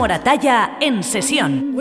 Moratalla en sesión.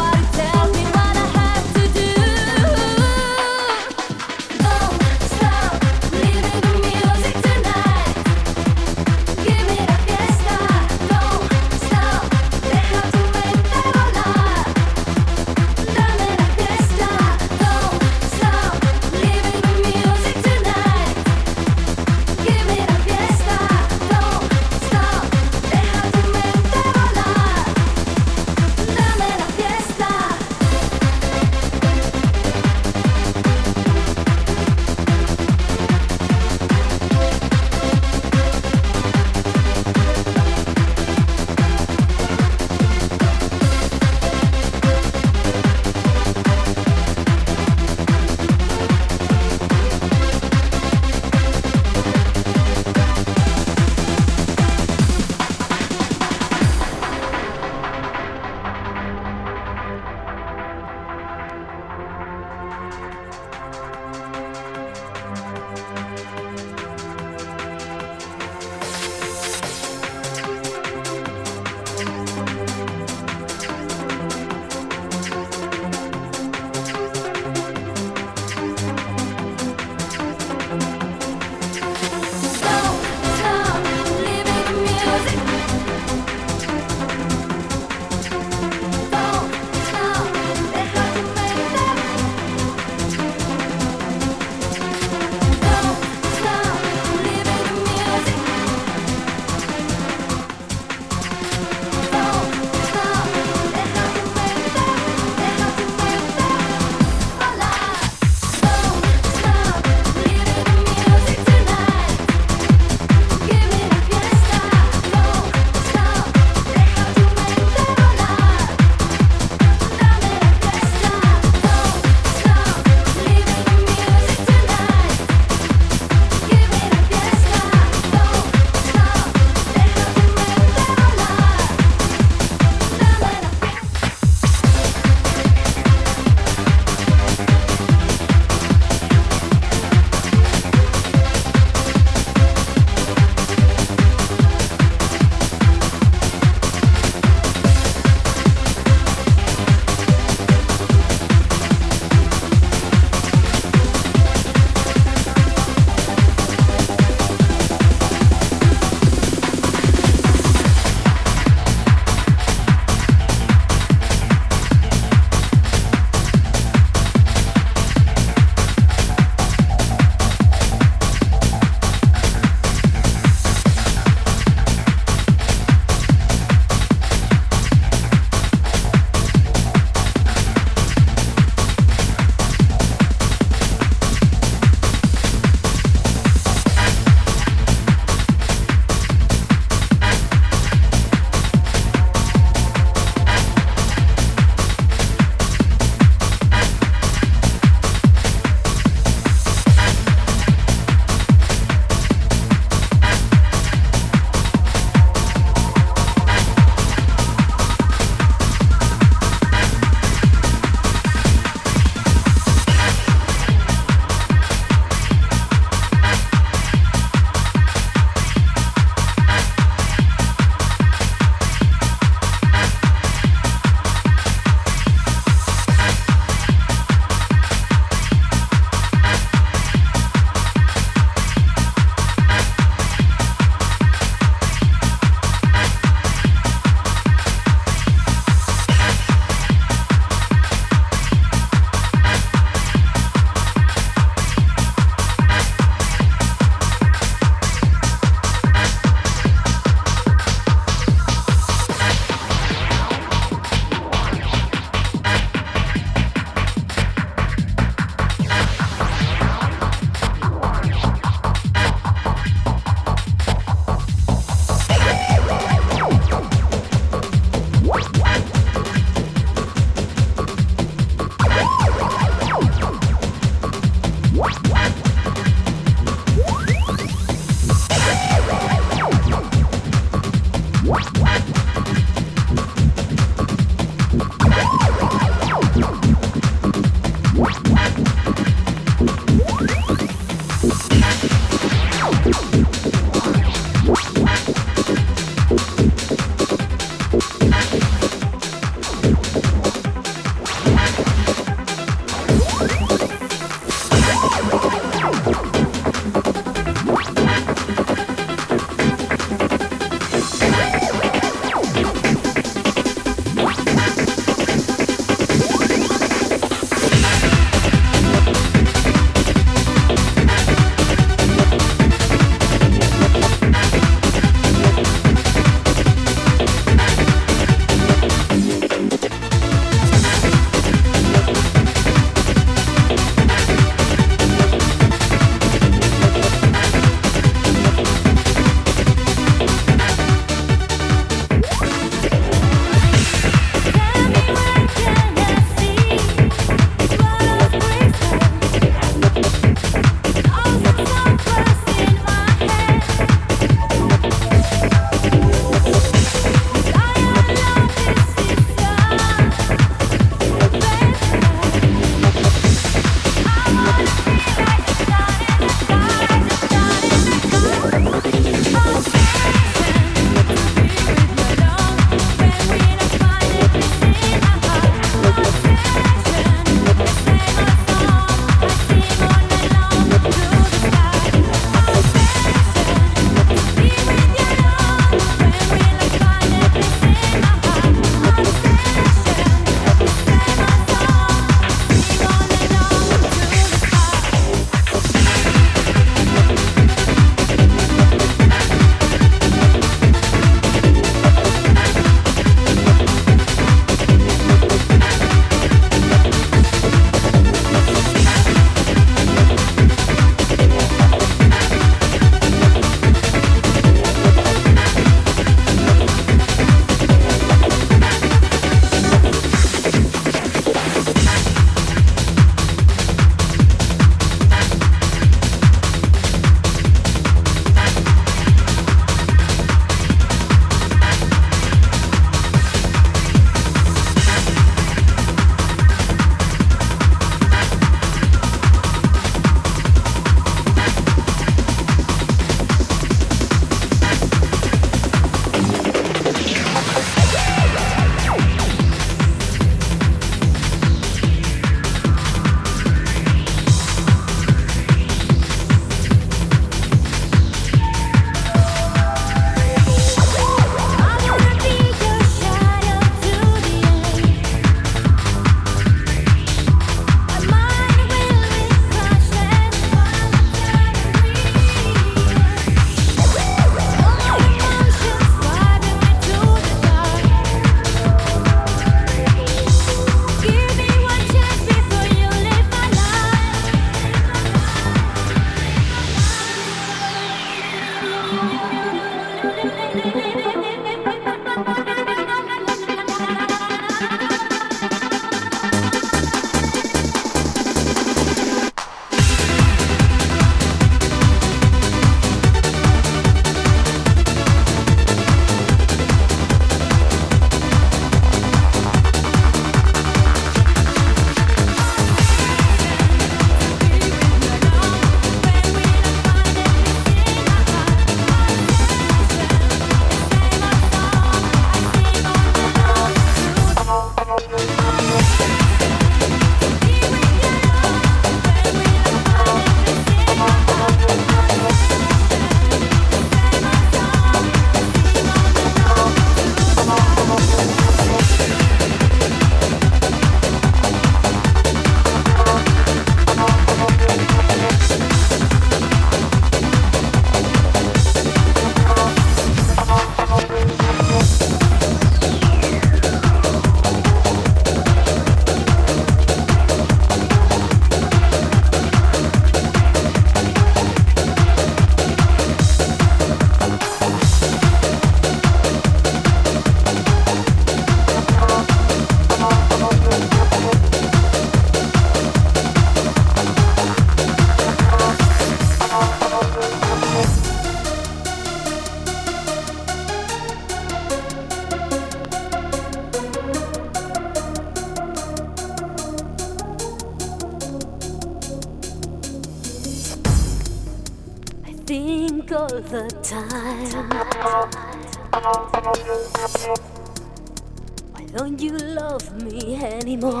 Me anymore?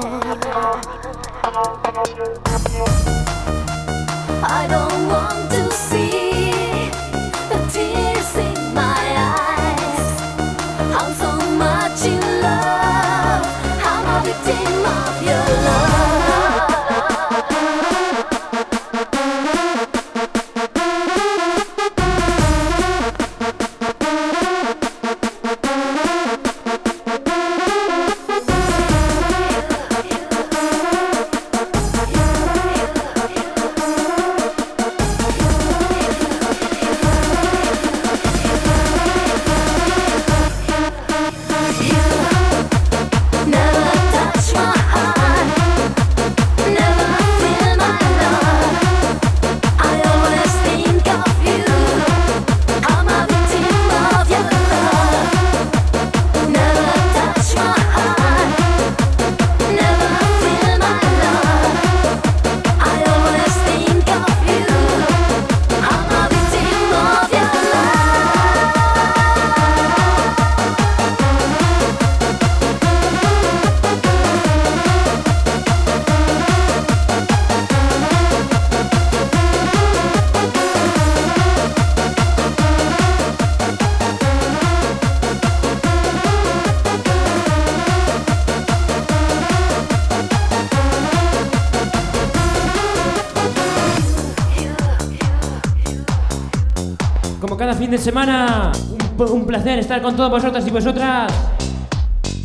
Semana, un, un placer estar con todos vosotros y vosotras.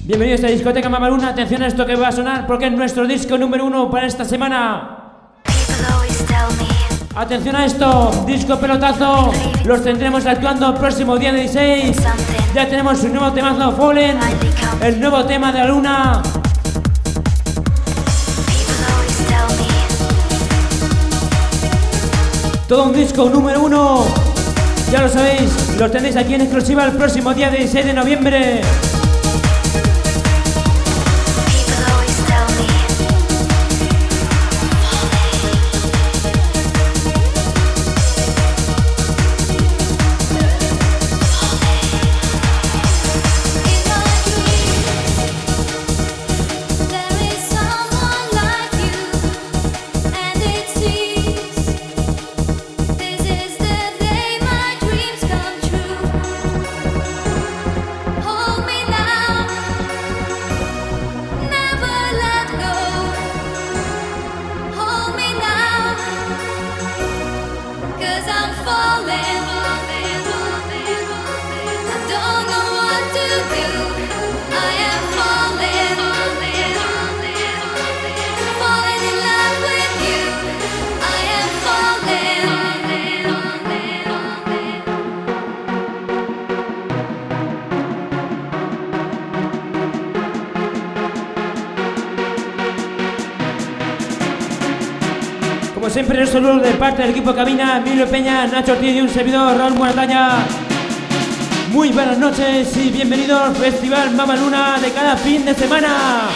Bienvenidos a esta discoteca Mamaluna. Atención a esto que va a sonar porque es nuestro disco número uno para esta semana. Atención a esto, disco pelotazo. Los tendremos actuando el próximo día 16. Ya tenemos su nuevo temazo Fallen, el nuevo tema de la luna. Todo un disco número uno. Ya lo sabéis, los tenéis aquí en exclusiva el próximo día 16 de noviembre. Parte del equipo Cabina, Emilio Peña, Nacho Ortiz y un servidor, Raúl Morataña. Muy buenas noches y bienvenidos al Festival Mama Luna de cada fin de semana.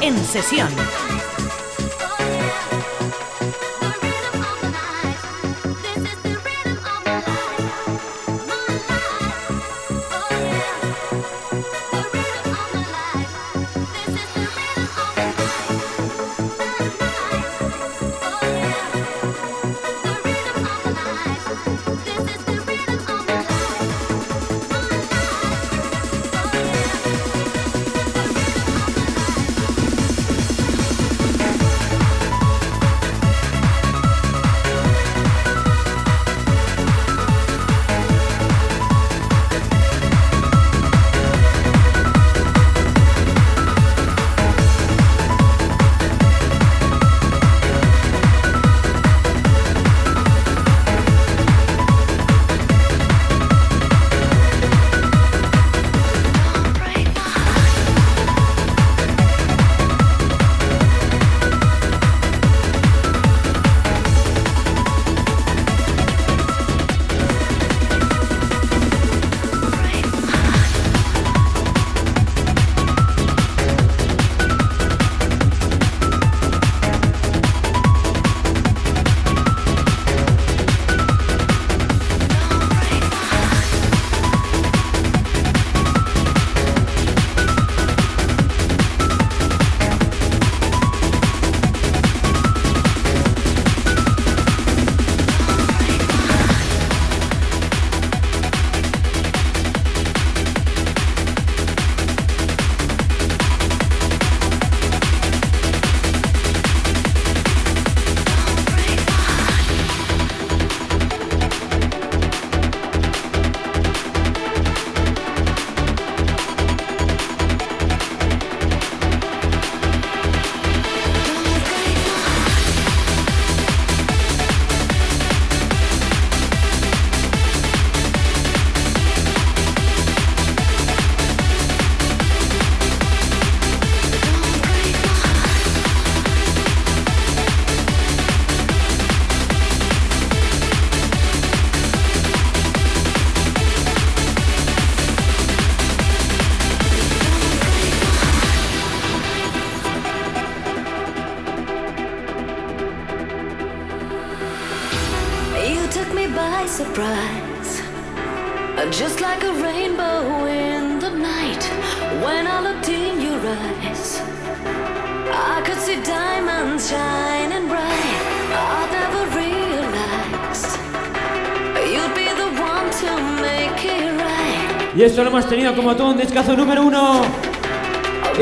En sesión.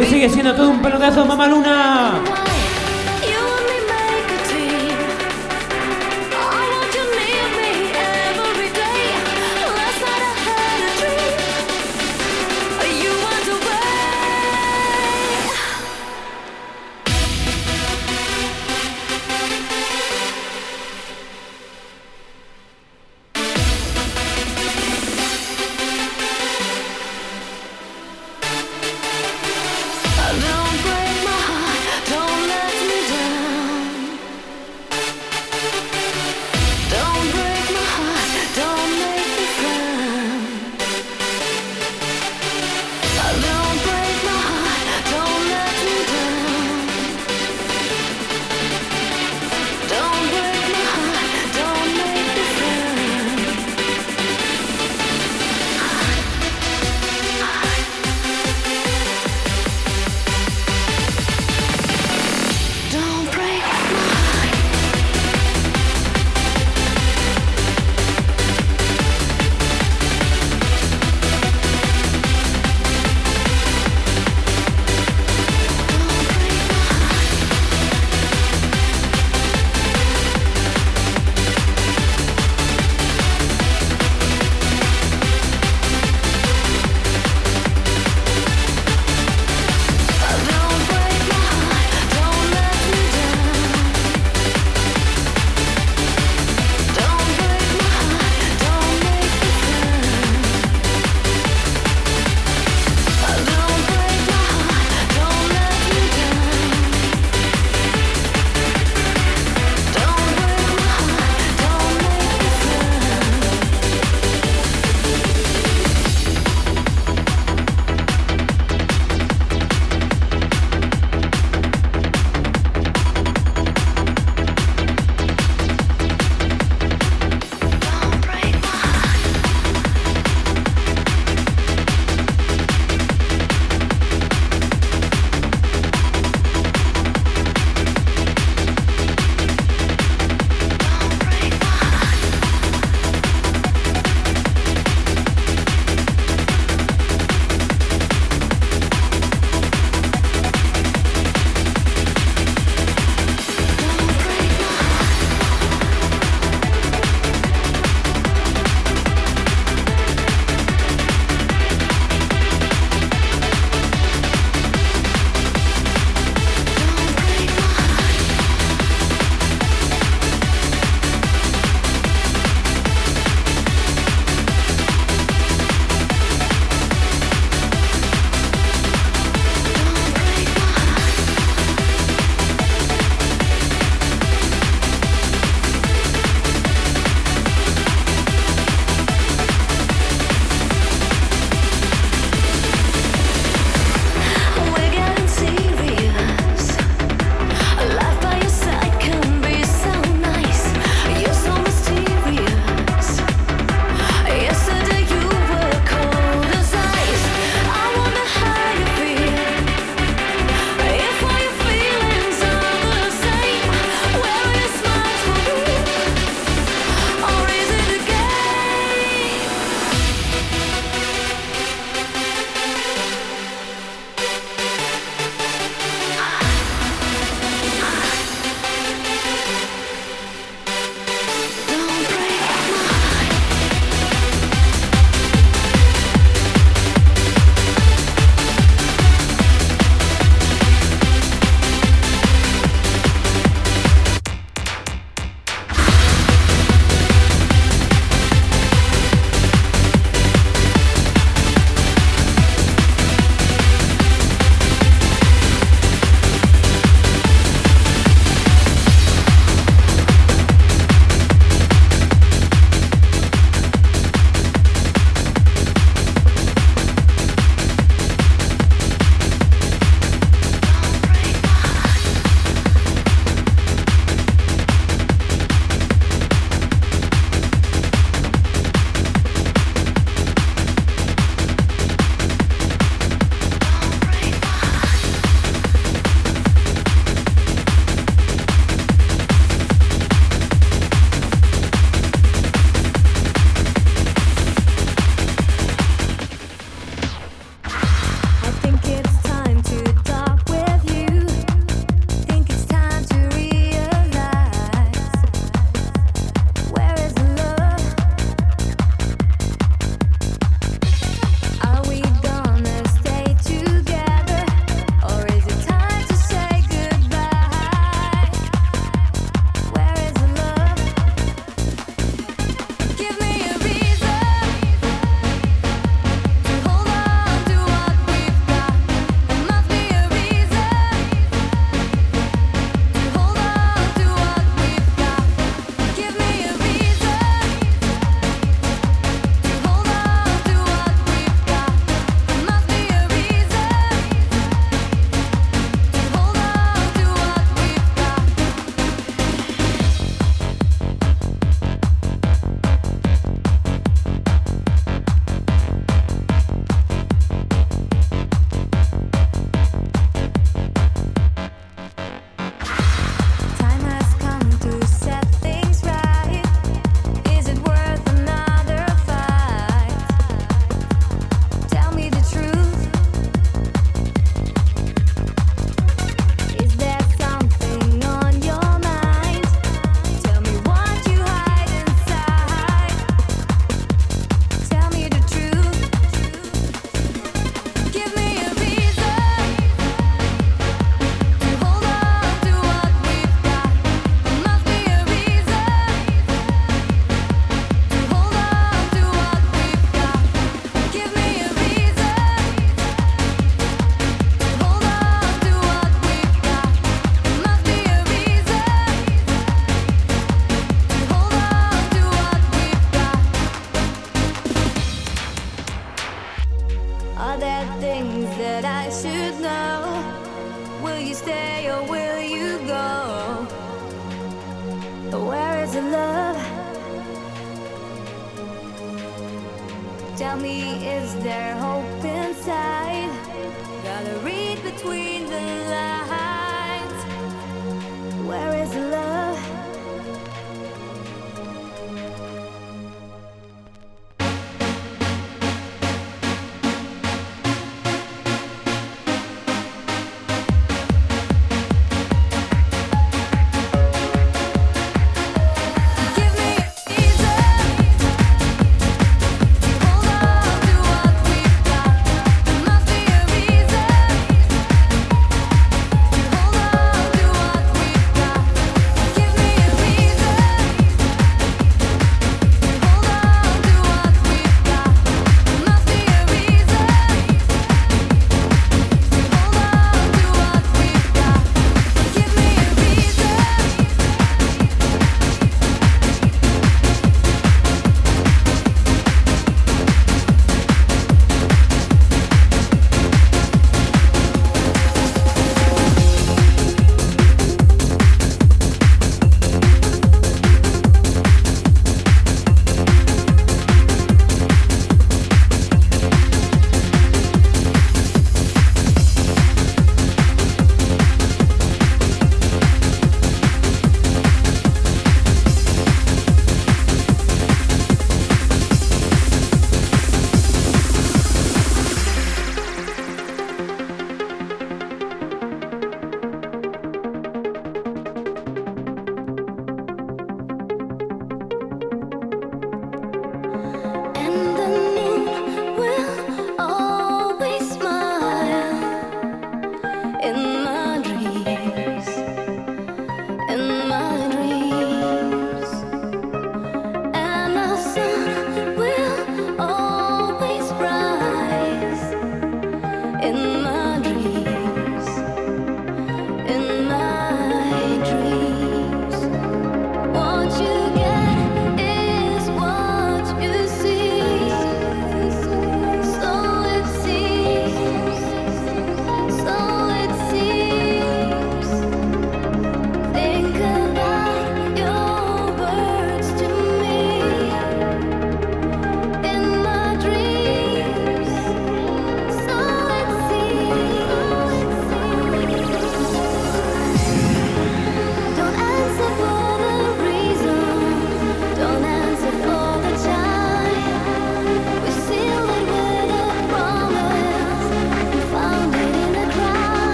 Y sigue siendo todo un pelotazo, Mama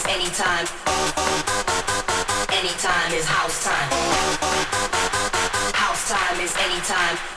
is anytime. Anytime is house time. House time is anytime.